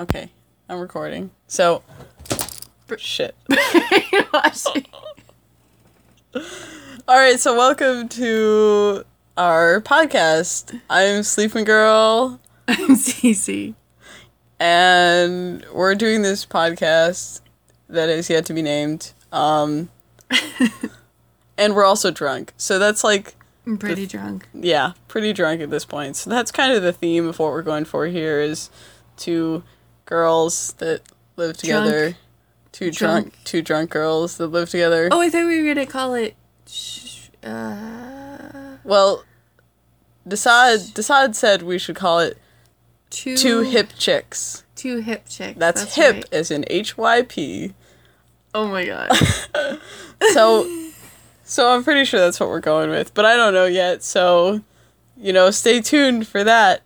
Okay, I'm recording. So, shit. All right, so welcome to our podcast. I'm Sleeping Girl, I'm Cece. and we're doing this podcast that is yet to be named. Um, and we're also drunk. So that's like, I'm pretty drunk. yeah, pretty drunk at this point. So that's kind of the theme of what we're going for here is two girls that live together. Two drunk, Drunk. two drunk girls that live together. Oh, I thought we were gonna call it. Uh, Well, Desad Desad said we should call it two two hip chicks. two hip chicks. That's, hip right. as in H Y P. Oh my god. So so I'm pretty sure that's what we're going with, but I don't know yet. So, you know, stay tuned for that.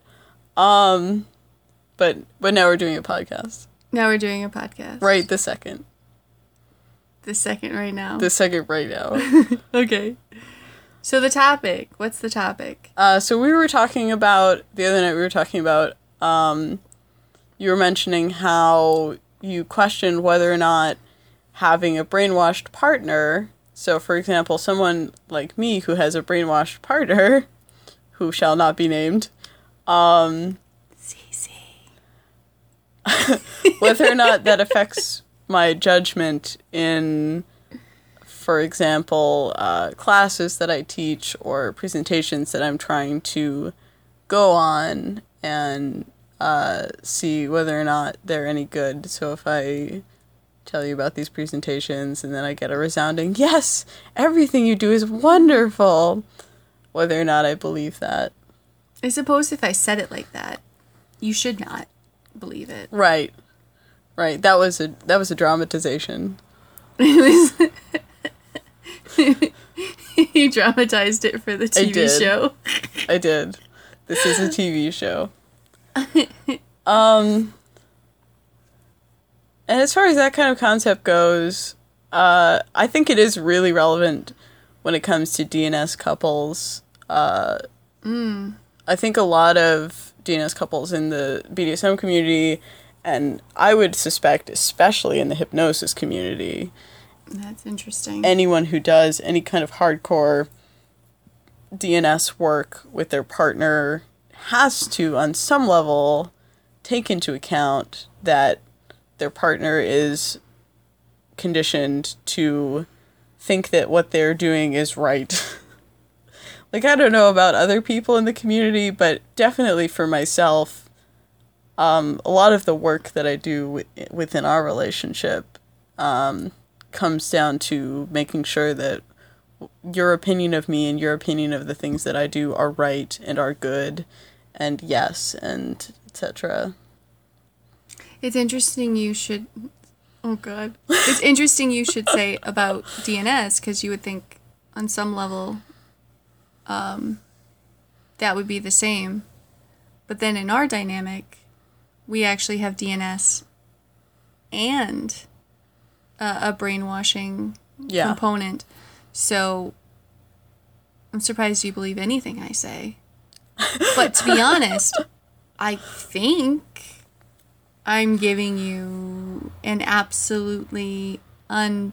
Um but but now we're doing a podcast. now we're doing a podcast. Right the second. The second right now. The second right now. okay. So the topic. What's the topic? Uh, so we were talking about the other night. We were talking about um, you were mentioning how you questioned whether or not having a brainwashed partner. So, for example, someone like me who has a brainwashed partner, who shall not be named, um. whether or not that affects my judgment in, for example, uh, classes that I teach or presentations that I'm trying to go on and uh, see whether or not they're any good. So if I tell you about these presentations and then I get a resounding, yes, everything you do is wonderful, whether or not I believe that. I suppose if I said it like that, you should not believe it. Right. Right. That was a that was a dramatization. It was. you dramatized it for the TV did. show. I did. This is a TV show. Um and as far as that kind of concept goes, uh I think it is really relevant when it comes to DNS couples. Uh I think a lot of DNS couples in the BDSM community and I would suspect especially in the hypnosis community That's interesting. anyone who does any kind of hardcore DNS work with their partner has to, on some level, take into account that their partner is conditioned to think that what they're doing is right. like, I don't know about other people in the community, but definitely for myself, um, a lot of the work that I do wi- within our relationship um, comes down to making sure that your opinion of me and your opinion of the things that I do are right and are good and yes and etc. It's interesting you should. Oh god. It's interesting you should say about DNS because you would think on some level um, that would be the same. But then in our dynamic, we actually have DNS and a, a brainwashing Yeah. component. So I'm surprised you believe anything I say. But to be honest, I think I'm giving you an absolutely un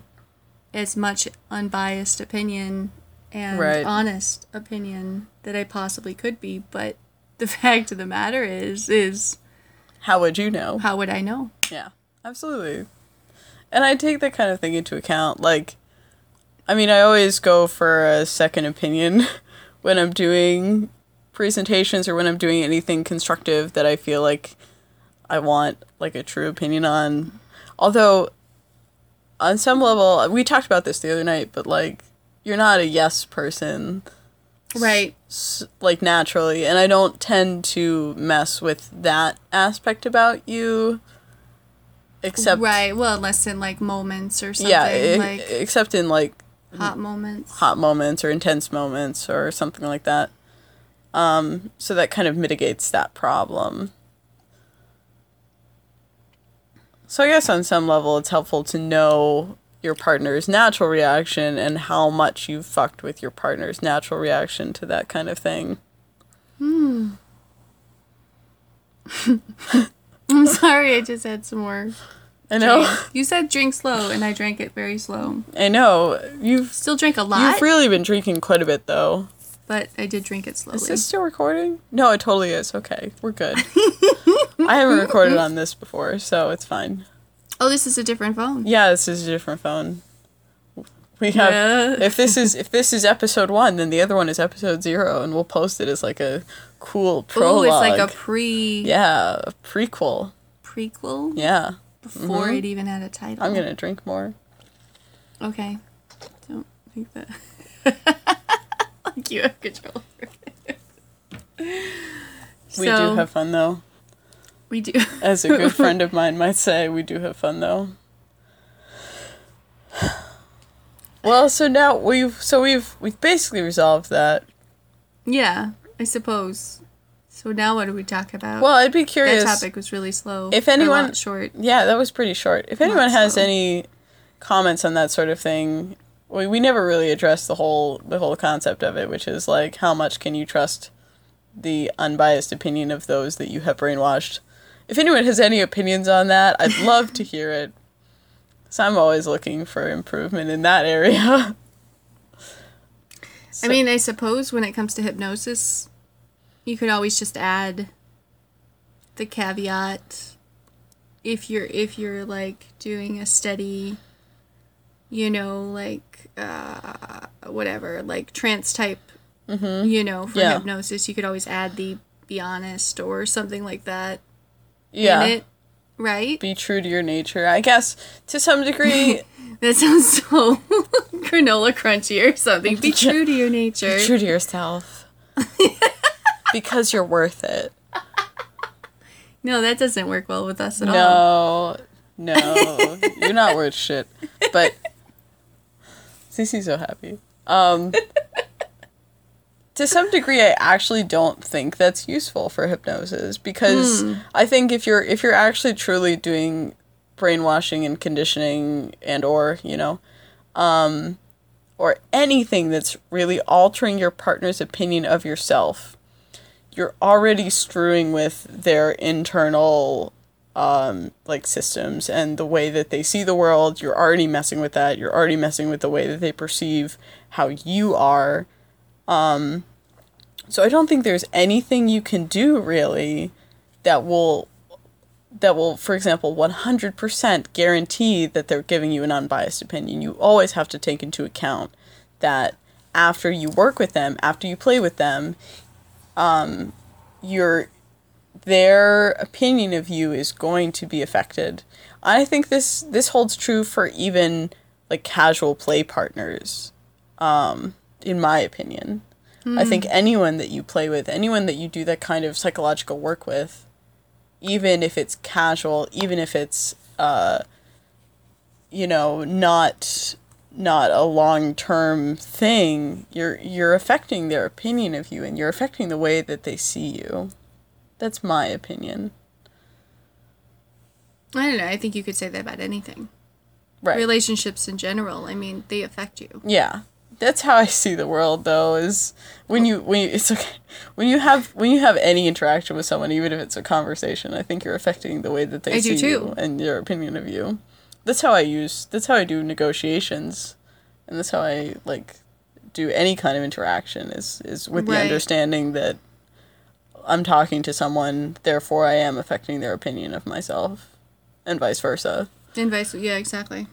as much unbiased opinion and Right. honest opinion that I possibly could be, but the fact of the matter is is How would you know? how would I know? Yeah, absolutely. And I take that kind of thing into account. Like, I mean, I always go for a second opinion when I'm doing presentations or when I'm doing anything constructive that I feel like I want like a true opinion on. Although, on some level, we talked about this the other night, but like, you're not a yes person Right. s- like naturally and i don't tend to mess with that aspect about you except right. Well, unless in like moments or something yeah like except in like hot moments. hot moments or intense moments or something like that um so that kind of mitigates that problem so i guess on some level it's helpful to know your partner's natural reaction and how much you've fucked with your partner's natural reaction to that kind of thing I'm hmm. I'm sorry, I just had some more. I know. drink. You said drink slow, and I drank it very slow. I know. You've Still drank a lot, you've really been drinking quite a bit though. but I did drink it slowly. Is this still recording? No, it totally is. Okay, we're good. I haven't recorded on this before, so it's fine. Oh, this is a different phone. Yeah, this is a different phone. We have Yeah. if this is if this is episode one, then the other one is episode zero, and we'll post it as like a cool Oh, prologue. it's like a pre yeah, a prequel. prequel Yeah, before mm-hmm. it even had a title. I'm gonna drink more. Okay. Don't think that. like you have control. over it. We So, do have fun though. We do. As a good friend of mine might say, we do have fun though. Well, so now we've so we've we've basically resolved that. yeah, I suppose. So now what do we talk about? Well, I'd be that curious topic was really slow. if anyone- short. Yeah, that was pretty short. If anyone Not has so. any comments on that sort of thing, we, we never really addressed the whole the whole concept of it, which is like how much can you trust the unbiased opinion of those that you have brainwashed. If anyone has any opinions on that, I'd love to hear it. So I'm always looking for improvement in that area. I mean, I suppose when it comes to hypnosis, you could always just add the caveat if you're if you're like doing a steady you know like uh whatever like trance type you know for Yeah. hypnosis you could always add the be honest or something like that yeah. it right Be true to your nature. I guess to some degree that sounds so granola crunchy or something be true to your nature Be true to yourself. because you're worth it. no that doesn't work well with us at all No, no, you're not worth shit. But Cece's so happy. Um, to some degree, I actually don't think that's useful for hypnosis because I think if you're if you're actually truly doing brainwashing and conditioning and or you know, um, or anything that's really altering your partner's opinion of yourself, you're already screwing with their internal um, like systems and the way that they see the world. You're already messing with that. You're already messing with the way that they perceive how you are. Um, so I don't think there's anything you can do really that will that will, for example, 100% guarantee that they're giving you an unbiased opinion. You always have to take into account that after you work with them, after you play with them, um, your their opinion of you is going to be affected. I think this this holds true for even like casual play partners. Um, in my opinion, I think anyone that you play with, anyone that you do that kind of psychological work with, even if it's casual, even if it's uh, you know not not a long term thing, you're you're affecting their opinion of you, and you're affecting the way that they see you. That's my opinion. I don't know. I think you could say that about anything. Right. Relationships in general. I mean, they affect you. Yeah. That's how I see the world though is when you when you, it's okay when you have when you have any interaction with someone even if it's a conversation I think you're affecting the way that they I see you and their opinion of you. That's how I use that's how I do negotiations and that's how I like do any kind of interaction is is with the understanding that I'm talking to someone therefore I am affecting their opinion of myself and vice versa. And vice yeah, exactly.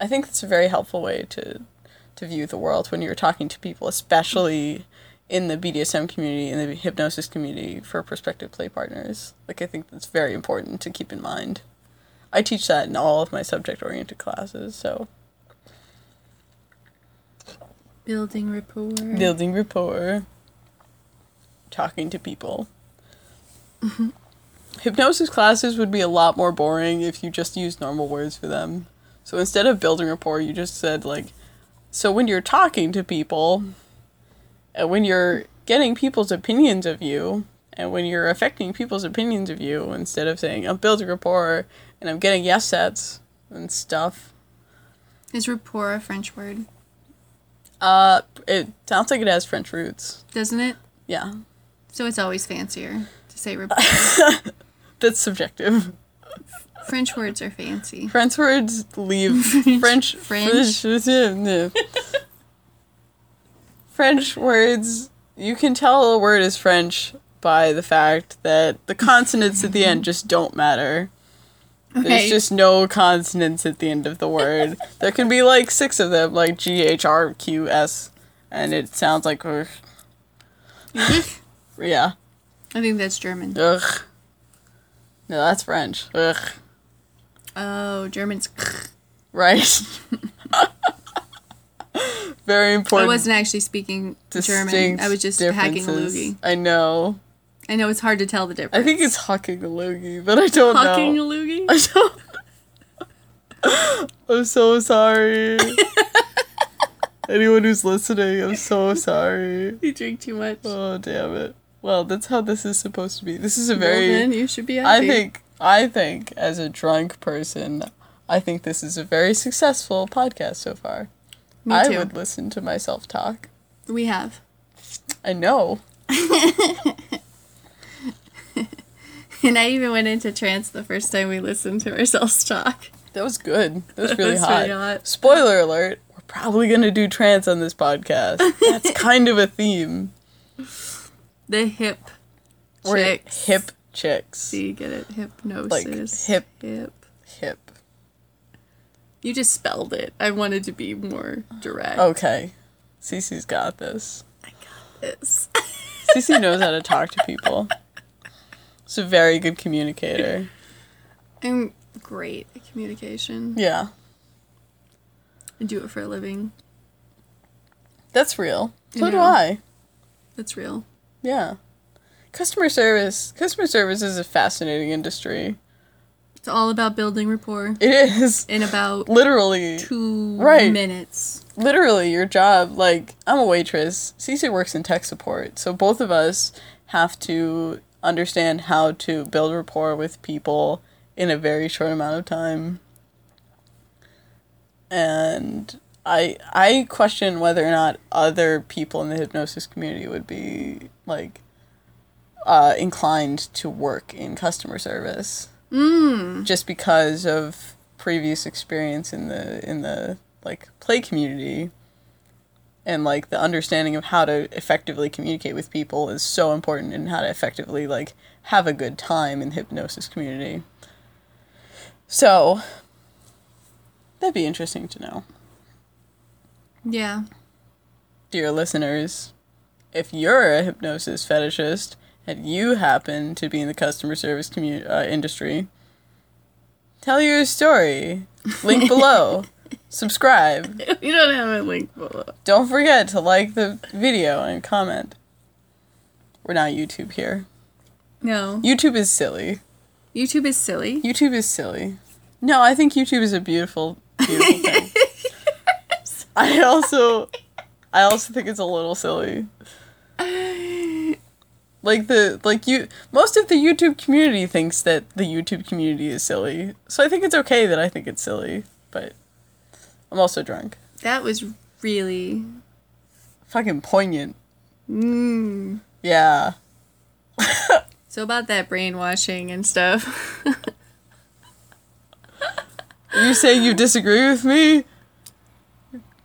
I think that's a very helpful way to to view the world when you're talking to people, especially in the BDSM community in the hypnosis community for prospective play partners. Like I think that's very important to keep in mind. I teach that in all of my subject oriented classes, so Building rapport. building rapport, talking to people. Hypnosis classes would be a lot more boring if you just used normal words for them. So instead of building rapport, you just said like, so when you're talking to people, and when you're getting people's opinions of you, and when you're affecting people's opinions of you, instead of saying I'm building rapport and I'm getting yes sets and stuff, Is rapport a French word? uh, it sounds like it has French roots. Doesn't it? Yeah. So it's always fancier to say rapport. That's subjective. French words are fancy. French words leave French French. French French words. You can tell a word is French by the fact that the consonants at the end just don't matter. Okay. There's just no consonants at the end of the word. there can be like six of them, like G H R Q S, and it sounds like ugh. yeah, I think that's German. ugh. No, that's French. Ugh. Oh, German's. Right. Very important. I wasn't actually speaking German. I was just hacking a loogie. I know. I know it's hard to tell the difference. I think it's hucking a loogie, but I don't hacking know. a loogie. I don't. I'm so sorry. Anyone who's listening, I'm so sorry. You drink too much. Oh damn it. Well, that's how this is supposed to be. This is a Well, very. then you should be Happy. I think. I think as a drunk person, I think this is a very successful podcast so far. Me I too. would listen to myself talk. We have. I know. And I even went into trance the first time we listened to ourselves talk. That was good. That was That really was hot. really hot. Spoiler alert, we're probably going to do trance on this podcast. That's kind of a theme. The hip We're chicks. hip chicks. See, you get it? Hypnosis. Like, hip. Hip. Hip. You just spelled it. I wanted to be more direct. Okay. Cece's got this. I got this. Cece knows how to talk to people. She's a very good communicator. I'm great at communication. Yeah. I do it for a living. That's real. So do. I. That's real. Yeah. Customer service. Customer service is a fascinating industry. It's all about building rapport It is. in about Literally. two Right. minutes. literally your job like i'm a waitress Cece works in tech support so both of us have to understand how to build rapport with people in a very short amount of time and i i question whether or not other people in the hypnosis community would be like uh, inclined to work in customer service Mmm. just because of previous experience in the in the like play community and like the understanding of how to effectively communicate with people is so important and how to effectively like have a good time in the hypnosis community so that'd be interesting to know Yeah. dear listeners if you're a hypnosis fetishist and you happen to be in the customer service commu- uh, industry tell your story. Link below. Subscribe. We don't have a link below. don't forget to like the video and comment. We're not youtube here. No. youtube is silly. YouTube is silly. youtube is silly. No i think youtube is a beautiful beautiful thing. I also i also think it's a little silly like the like you most of the youtube community thinks that the youtube community is silly so i think it's okay that i think it's silly but i'm also drunk That was really. fucking poignant Mmm. yeah So about that brainwashing and stuff. you say you disagree with me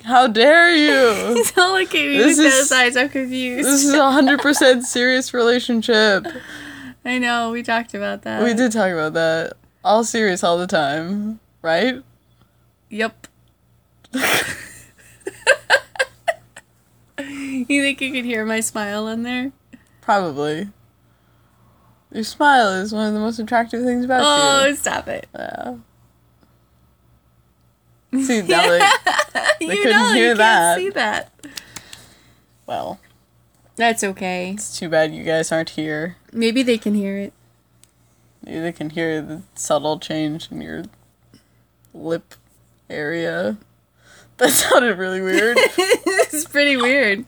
how dare you It's all like at me This with is- those eyes. I'm confused. this is a hundred percent serious relationship I know. We talked about that. we did talk about that all serious all the time right Yep. you think you could hear my smile in there? probably your smile is one of the most attractive things about Oh, you stop it. yeah see now that you couldn't know, hear you that. can't see that. well That's okay. it's too bad you guys aren't here Maybe they can hear it. Maybe they can hear the subtle change in your lip area. That sounded really weird. it's pretty weird.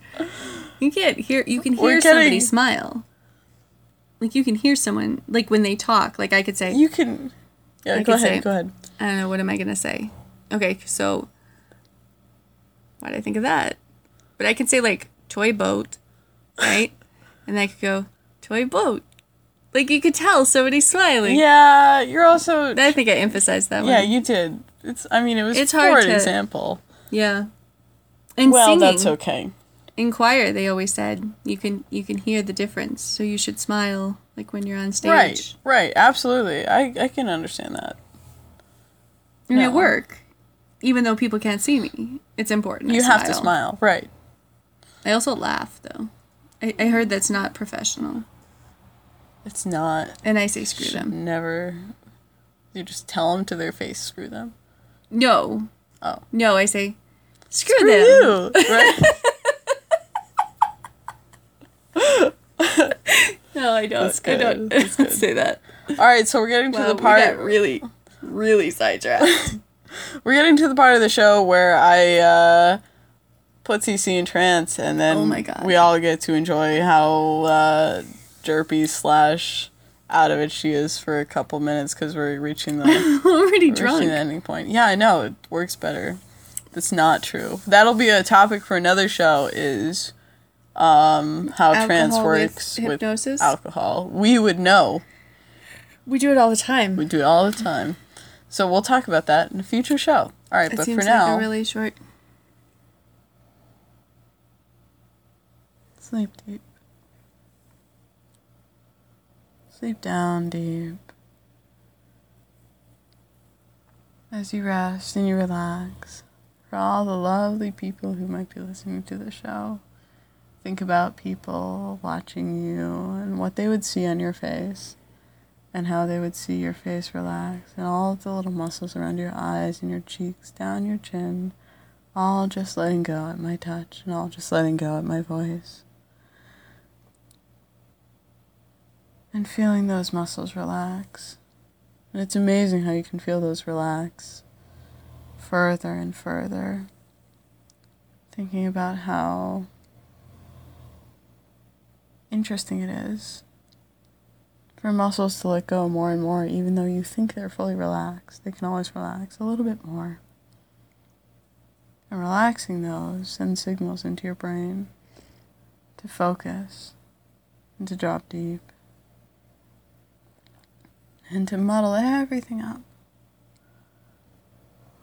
You can't hear. You can hear somebody smile. Like you can hear someone like when they talk. Like I could say, you can. Yeah, I go ahead. say- Go ahead. I don't know what am I gonna say. Okay, so why did I think of that? But I can say like toy boat, right? and I could go toy boat. Like you could tell somebody's smiling. Yeah, you're also. I think I emphasized that yeah, one. Yeah, you did. It's. I mean, it was It's hard to- example. Yeah. And well, singing. that's okay. In choir, they always said you can you can hear the difference, so you should smile like when you're on stage. Right, right, absolutely. I I can understand that. And No. at work, even though people can't see me, it's important. I You have to smile, right? I also laugh though. I, I heard that's not professional, It's not. and I say screw them. Never. You just tell them to their face, screw them. No, Oh. no, I say screw, Screw them. you, right? No, I don't. I don't, I don't say that. All right, so we're getting to Wow, the part. really, really sidetracked. We're getting to the part of the show where I uh, put Cece in trance, and then Oh my God. we all get to enjoy how uh, derpy slash out of it she is for a couple minutes because we're reaching the already reaching drunk. the ending point. Yeah, I know it works better. That's not true. That'll be a topic for another show. Is um, how trance Alcohol with works with, hypnosis? alcohol. We would know. We do it all the time. We do it all the time. So we'll talk about that in a future show. All right, It but seems for like now, a really short. sleep deep. Sleep down deep. As you rest and you relax, for all the lovely people who might be listening to the show, think about people watching you and what they would see on your face and how they would see your face relax and all of the little muscles around your eyes and your cheeks, down your chin, all just letting go at my touch and all just letting go at my voice. And feeling those muscles relax. And it's amazing how you can feel those relax further and further. Thinking about how interesting it is for muscles to let go more and more, even though you think they're fully relaxed. They can always relax a little bit more. And relaxing those sends signals into your brain to focus and to drop deep and to muddle everything up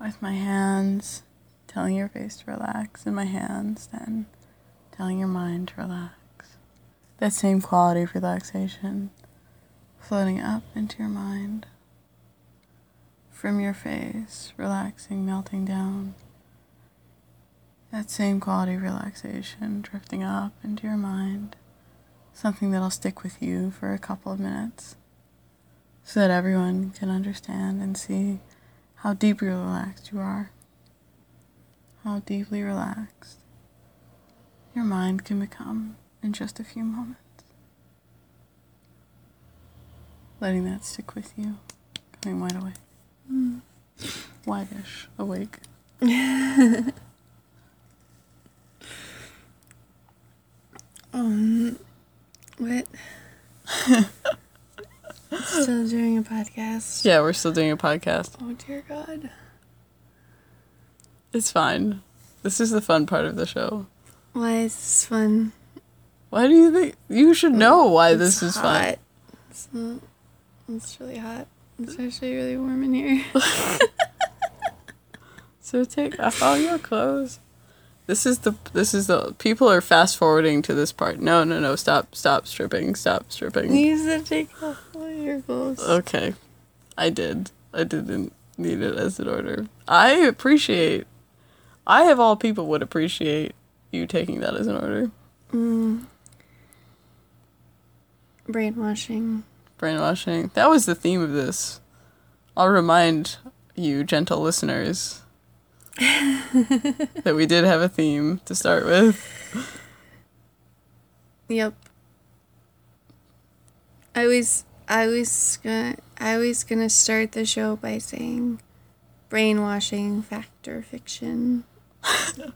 with my hands telling your face to relax and my hands then telling your mind to relax that same quality of relaxation floating up into your mind from your face relaxing melting down that same quality of relaxation drifting up into your mind something that'll stick with you for a couple of minutes so that everyone can understand and see how deeply relaxed you are. How deeply relaxed your mind can become in just a few moments. Letting that stick with you, coming wide awake. Wide-ish awake. Um, what? Still doing a podcast. Yeah, we're still doing a podcast. Oh dear God. It's fine. This is the fun part of the show. Why is this fun? Why do you think you should know why this is fun? hot. It's not. It's really hot. It's actually really warm in here. So take off all your clothes. This is the this is the people are fast forwarding to this part. No, no, no, stop, stop stripping, stop stripping. you said take off all your clothes. Okay. I did. I didn't need it as an order. I appreciate I of all people would appreciate you taking that as an order. Mm. Brainwashing. Brainwashing. That was the theme of this. I'll remind you, gentle listeners, that we did have a theme to start with. Yep. I was I was gonna I was gonna start the show by saying brainwashing fact or fiction.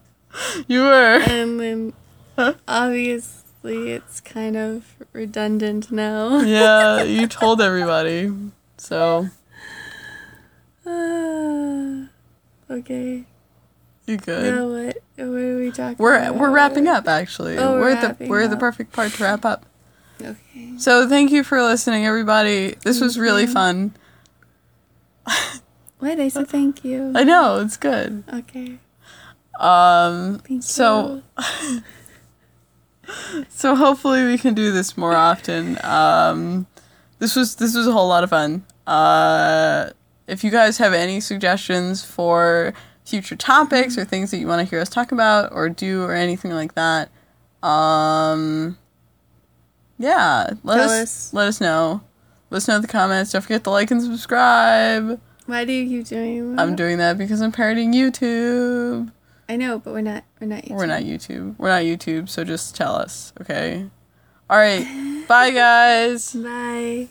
You were. Um, um, and then obviously it's kind of redundant now. Yeah, you told everybody. So, Ah, okay. you good. Now what what are we talking We're about? we're wrapping up actually. Oh, we're we're at the we're at the perfect part to wrap up. Okay. So thank you for listening, everybody. This was really fun. What? I said thank you. I know it's good. Okay. Um, Thank so so hopefully we can do this more often. Um, this was this was a whole lot of fun. Uh, if you guys have any suggestions for future topics or things that you want to hear us talk about or do or anything like that, um, yeah, let us, us. let us know. Let us know in the comments. Don't forget to like and subscribe. Why do you keep doing that? I'm doing that because I'm parodying YouTube. I know, but we're not. We're not. We're not YouTube. We're not YouTube, so just tell us, okay? All right. Bye, guys. Bye.